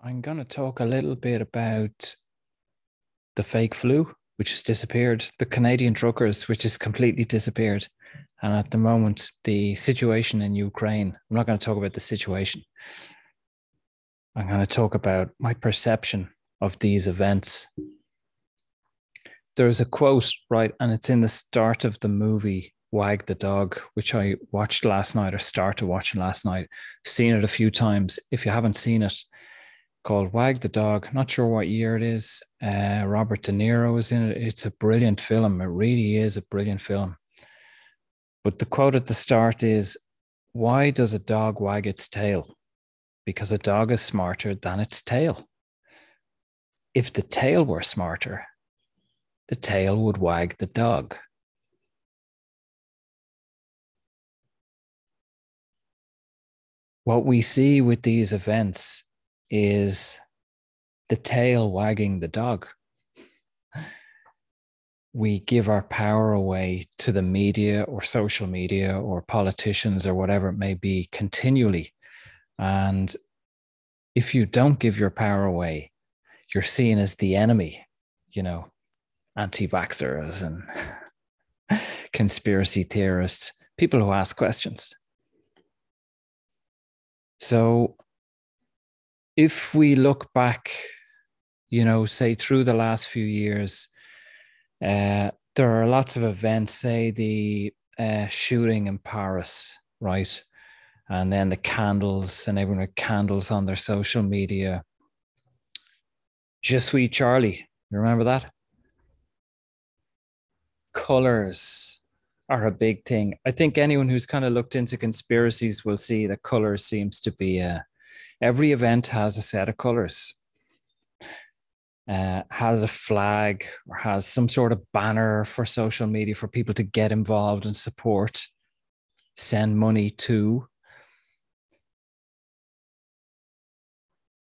I'm going to talk a little bit about the fake flu, which has disappeared, the Canadian truckers, which has completely disappeared, and at the moment, the situation in Ukraine. I'm not going to talk about the situation. I'm going to talk about my perception of these events. There's a quote, right? And it's in the start of the movie Wag the Dog, which I watched last night or started watching last night. Seen it a few times. If you haven't seen it, called Wag the Dog. Not sure what year it is. Uh, Robert De Niro is in it. It's a brilliant film. It really is a brilliant film. But the quote at the start is Why does a dog wag its tail? Because a dog is smarter than its tail. If the tail were smarter, the tail would wag the dog. What we see with these events is the tail wagging the dog. We give our power away to the media or social media or politicians or whatever it may be continually. And if you don't give your power away, you're seen as the enemy, you know, anti vaxxers and conspiracy theorists, people who ask questions. So if we look back, you know, say through the last few years, uh, there are lots of events, say the uh, shooting in Paris, right? And then the candles, and everyone had candles on their social media. Je suis Charlie. You remember that? Colors are a big thing. I think anyone who's kind of looked into conspiracies will see that color seems to be a, every event has a set of colors uh, has a flag or has some sort of banner for social media for people to get involved and support send money to.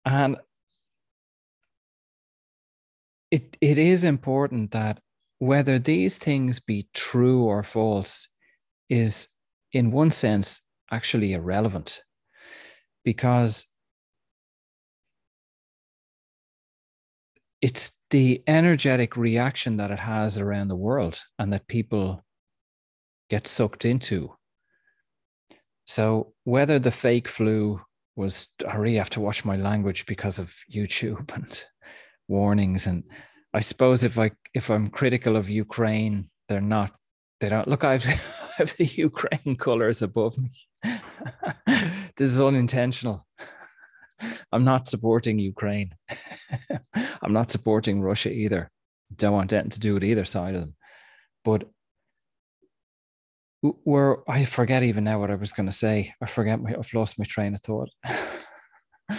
And it it is important that whether these things be true or false is in one sense actually irrelevant. Because it's the energetic reaction that it has around the world and that people get sucked into. So whether the fake flu was, I really have to watch my language because of YouTube and warnings. And I suppose if I if I'm critical of Ukraine, they're not. They don't look. I've, I have the Ukraine colors above me. this is unintentional. I'm not supporting Ukraine. I'm not supporting Russia either. Don't want anything to do with either side of them. But where I forget even now what I was going to say. I forget my, I've lost my train of thought.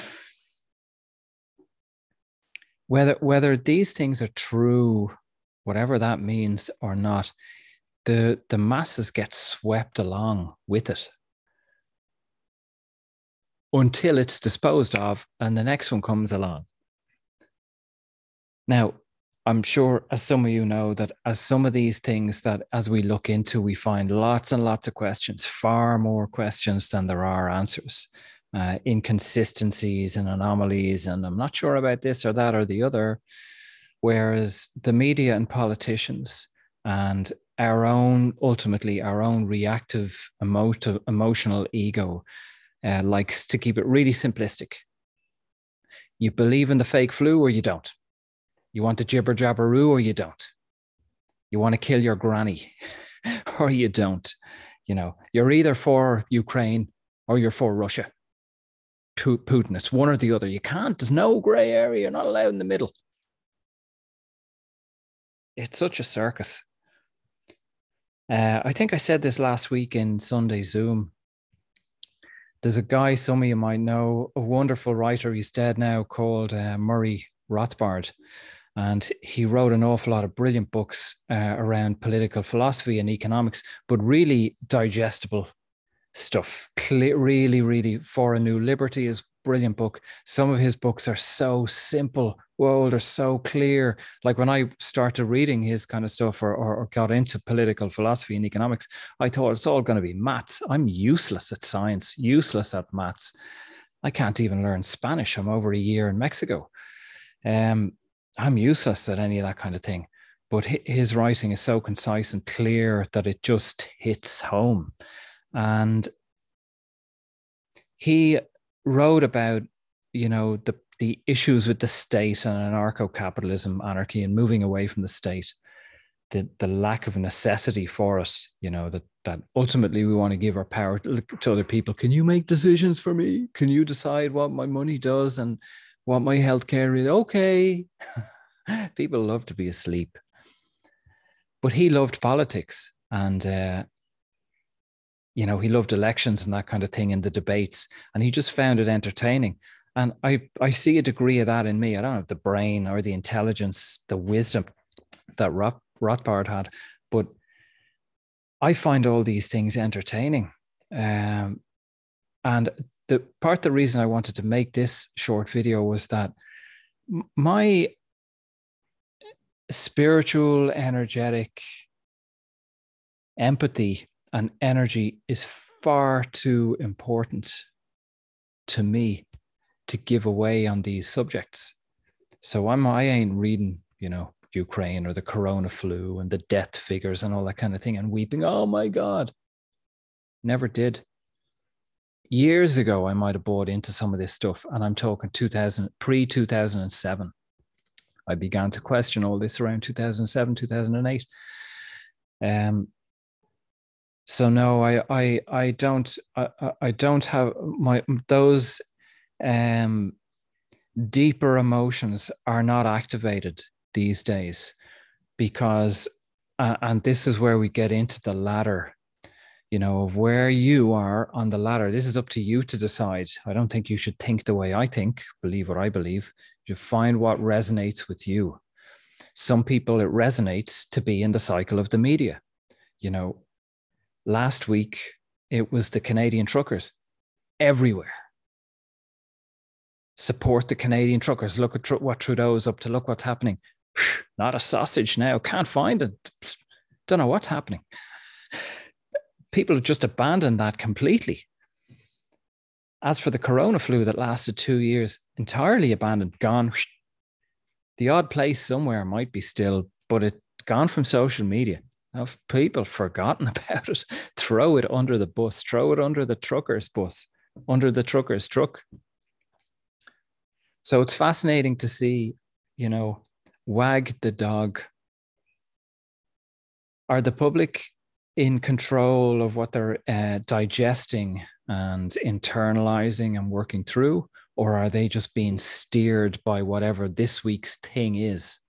whether whether these things are true, whatever that means or not, the the masses get swept along with it until it's disposed of and the next one comes along. Now, I'm sure, as some of you know, that as some of these things that as we look into, we find lots and lots of questions, far more questions than there are answers, uh, inconsistencies and anomalies. And I'm not sure about this or that or the other. Whereas the media and politicians and our own, ultimately, our own reactive, emotive, emotional ego uh, likes to keep it really simplistic. You believe in the fake flu or you don't. You want to jibber jabberoo or you don't. You want to kill your granny or you don't. You know, you're either for Ukraine or you're for Russia. Putin. It's one or the other. You can't. There's no gray area. You're not allowed in the middle. It's such a circus. Uh, I think I said this last week in Sunday Zoom. There's a guy some of you might know, a wonderful writer. He's dead now, called uh, Murray Rothbard. And he wrote an awful lot of brilliant books uh, around political philosophy and economics, but really digestible stuff. really, really, For a New Liberty is brilliant book. Some of his books are so simple. Whoa, they're so clear. Like when I started reading his kind of stuff or, or, or got into political philosophy and economics, I thought it's all going to be maths. I'm useless at science, useless at maths. I can't even learn Spanish. I'm over a year in Mexico. Um, I'm useless at any of that kind of thing. But his writing is so concise and clear that it just hits home. And he wrote about, you know, the the issues with the state and anarcho-capitalism, anarchy, and moving away from the state, the the lack of necessity for us, you know, that that ultimately we want to give our power to, to other people. Can you make decisions for me? Can you decide what my money does and what my healthcare is? Okay. people love to be asleep. But he loved politics and uh, you know, he loved elections and that kind of thing in the debates, and he just found it entertaining. And I, I see a degree of that in me. I don't have the brain or the intelligence, the wisdom that Roth, Rothbard had, but I find all these things entertaining. Um, and the part the reason I wanted to make this short video was that my spiritual, energetic empathy and energy is far too important to me to give away on these subjects. So I'm I ain't reading, you know, Ukraine or the corona flu and the death figures and all that kind of thing and weeping, oh my God. Never did. Years ago, I might have bought into some of this stuff, and I'm talking 2000 pre 2007. I began to question all this around 2007, 2008. Um, so no i i i don't i, I don't have my those um deeper emotions are not activated these days because uh, and this is where we get into the ladder you know of where you are on the ladder. This is up to you to decide. I don't think you should think the way i think believe what i believe. You find what resonates with you. Some people it resonates to be in the cycle of the media you know Last week, it was the Canadian truckers everywhere. Support the Canadian truckers. Look at tr- what Trudeau's up to. Look what's happening. Not a sausage now. Can't find it. Don't know what's happening. People have just abandoned that completely. As for the corona flu that lasted two years, entirely abandoned, gone. The odd place somewhere might be still, but it gone from social media. Have people forgotten about it? Throw it under the bus, throw it under the trucker's bus, under the trucker's truck. So it's fascinating to see, you know, wag the dog. Are the public in control of what they're uh, digesting and internalizing and working through? Or are they just being steered by whatever this week's thing is?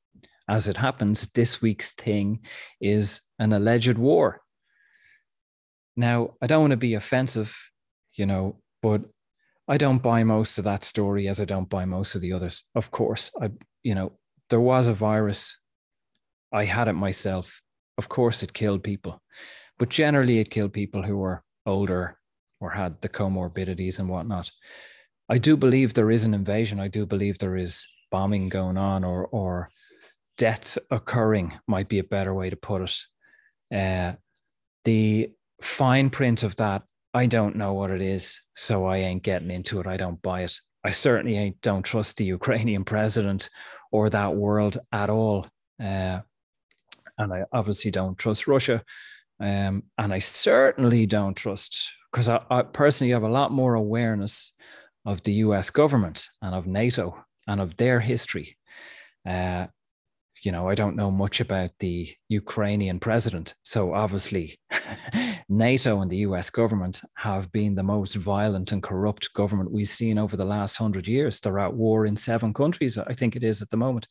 as it happens, this week's thing is an alleged war. Now, I don't want to be offensive, you know, but I don't buy most of that story as I don't buy most of the others. Of course, I, you know, there was a virus. I had it myself. Of course, it killed people, but generally, it killed people who were older or had the comorbidities and whatnot. I do believe there is an invasion. I do believe there is bombing going on or or deaths occurring might be a better way to put it. Uh, the fine print of that, I don't know what it is, so I ain't getting into it. I don't buy it. I certainly ain't, don't trust the Ukrainian president or that world at all. Uh, and I obviously don't trust Russia. Um, and I certainly don't trust, because I, I personally have a lot more awareness of the US government and of NATO and of their history. Uh, you know, I don't know much about the Ukrainian president. So obviously, NATO and the US government have been the most violent and corrupt government we've seen over the last hundred years. They're at war in seven countries, I think it is at the moment.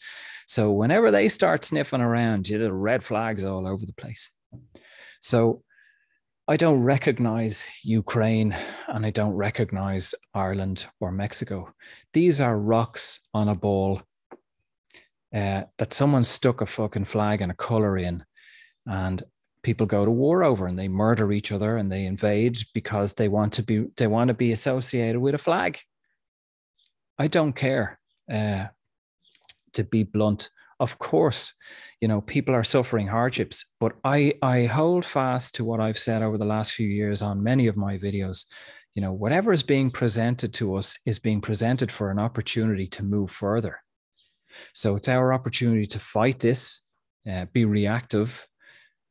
So whenever they start sniffing around, you know, red flags all over the place. So I don't recognize Ukraine and I don't recognize Ireland or Mexico. These are rocks on a ball uh, that someone stuck a fucking flag and a color in, and people go to war over and they murder each other and they invade because they want to be they want to be associated with a flag. I don't care. Uh, to be blunt, of course, you know people are suffering hardships, but I I hold fast to what I've said over the last few years on many of my videos. You know, whatever is being presented to us is being presented for an opportunity to move further. So it's our opportunity to fight this, uh, be reactive,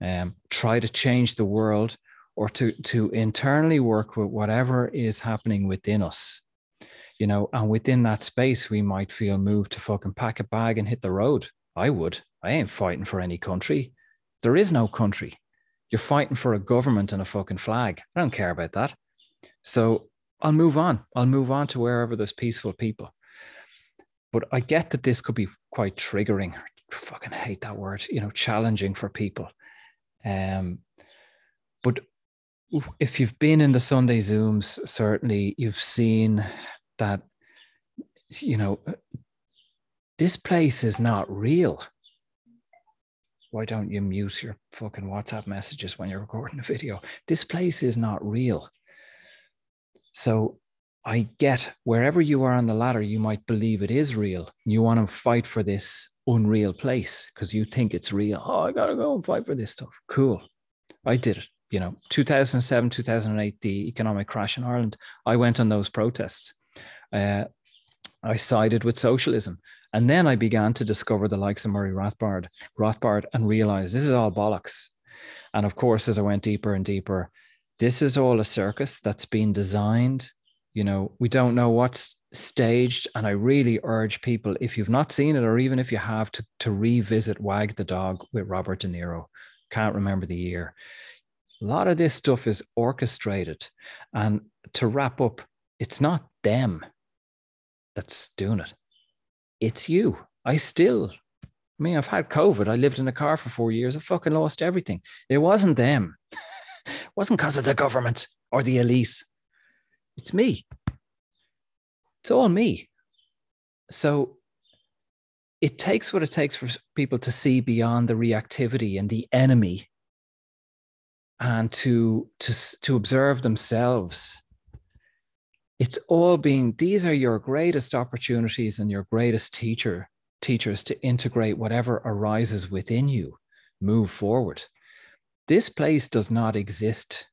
um, try to change the world, or to to internally work with whatever is happening within us. You know, and within that space, we might feel moved to fucking pack a bag and hit the road. I would. I ain't fighting for any country. There is no country. You're fighting for a government and a fucking flag. I don't care about that. So I'll move on. I'll move on to wherever there's peaceful people. But I get that this could be quite triggering. I fucking hate that word, you know, challenging for people. Um, but if you've been in the Sunday Zooms, certainly you've seen that, you know, this place is not real. Why don't you mute your fucking WhatsApp messages when you're recording a video? This place is not real. So I get wherever you are on the ladder, you might believe it is real. You want to fight for this unreal place because you think it's real. Oh, I got to go and fight for this stuff. Cool. I did it. You know, 2007, 2008, the economic crash in Ireland, I went on those protests. Uh, I sided with socialism. And then I began to discover the likes of Murray Rothbard, Rothbard and realize this is all bollocks. And of course, as I went deeper and deeper, this is all a circus that's been designed you know we don't know what's staged and i really urge people if you've not seen it or even if you have to, to revisit wag the dog with robert de niro can't remember the year a lot of this stuff is orchestrated and to wrap up it's not them that's doing it it's you i still I mean, I've had COVID. I lived in a car for four years. I fucking lost everything. It wasn't them. it wasn't because of the government or the elite. It's me. It's all me. So it takes what it takes for people to see beyond the reactivity and the enemy and to to to observe themselves it's all being these are your greatest opportunities and your greatest teacher teachers to integrate whatever arises within you move forward this place does not exist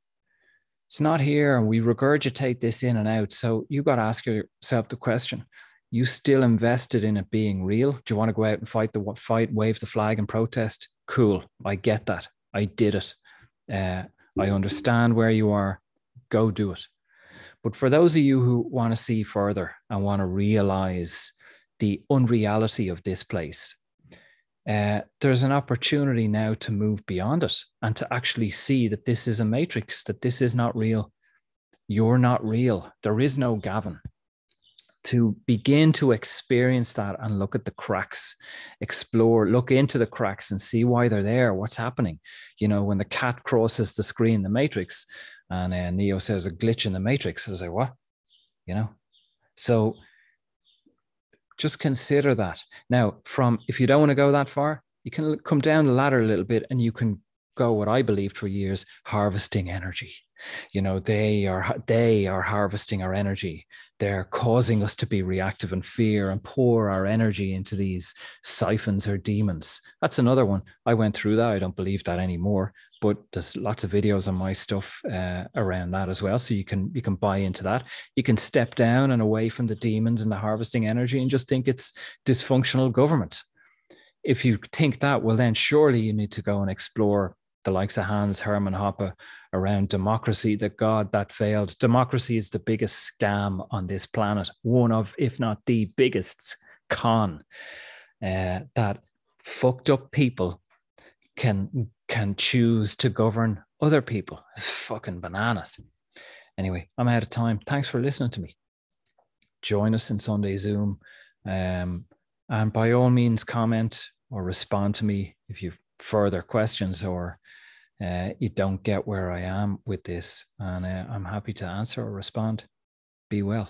it's not here and we regurgitate this in and out. So you got to ask yourself the question you still invested in it being real? Do you want to go out and fight the fight wave the flag and protest? Cool i get that. I did it. Uh, i understand where you are. Go do it. But for those of you who want to see further and want to realize the unreality of this place uh, there's an opportunity now to move beyond it and to actually see that this is a matrix, that this is not real. You're not real. There is no Gavin. To begin to experience that and look at the cracks, explore, look into the cracks and see why they're there, what's happening. You know, when the cat crosses the screen, the matrix, and uh, Neo says a glitch in the matrix, I say, what? You know? So just consider that. Now, from if you don't want to go that far, you can come down the ladder a little bit and you can go what I believed for years harvesting energy. You know, they are they are harvesting our energy. They're causing us to be reactive and fear and pour our energy into these siphons or demons. That's another one. I went through that. I don't believe that anymore but there's lots of videos on my stuff uh, around that as well. So you can you can buy into that. You can step down and away from the demons and the harvesting energy and just think it's dysfunctional government. If you think that well then surely you need to go and explore the likes of hans hermann hoppe around democracy that god that failed. Democracy is the biggest scam on this planet one of if not the biggest con uh, that fucked up people can can choose to govern other people. It's fucking bananas. Anyway, I'm out of time. Thanks for listening to me. Join us in Sunday Zoom. Um, and by all means, comment or respond to me if you've further questions or uh, you don't get where I am with this. And uh, I'm happy to answer or respond. Be well.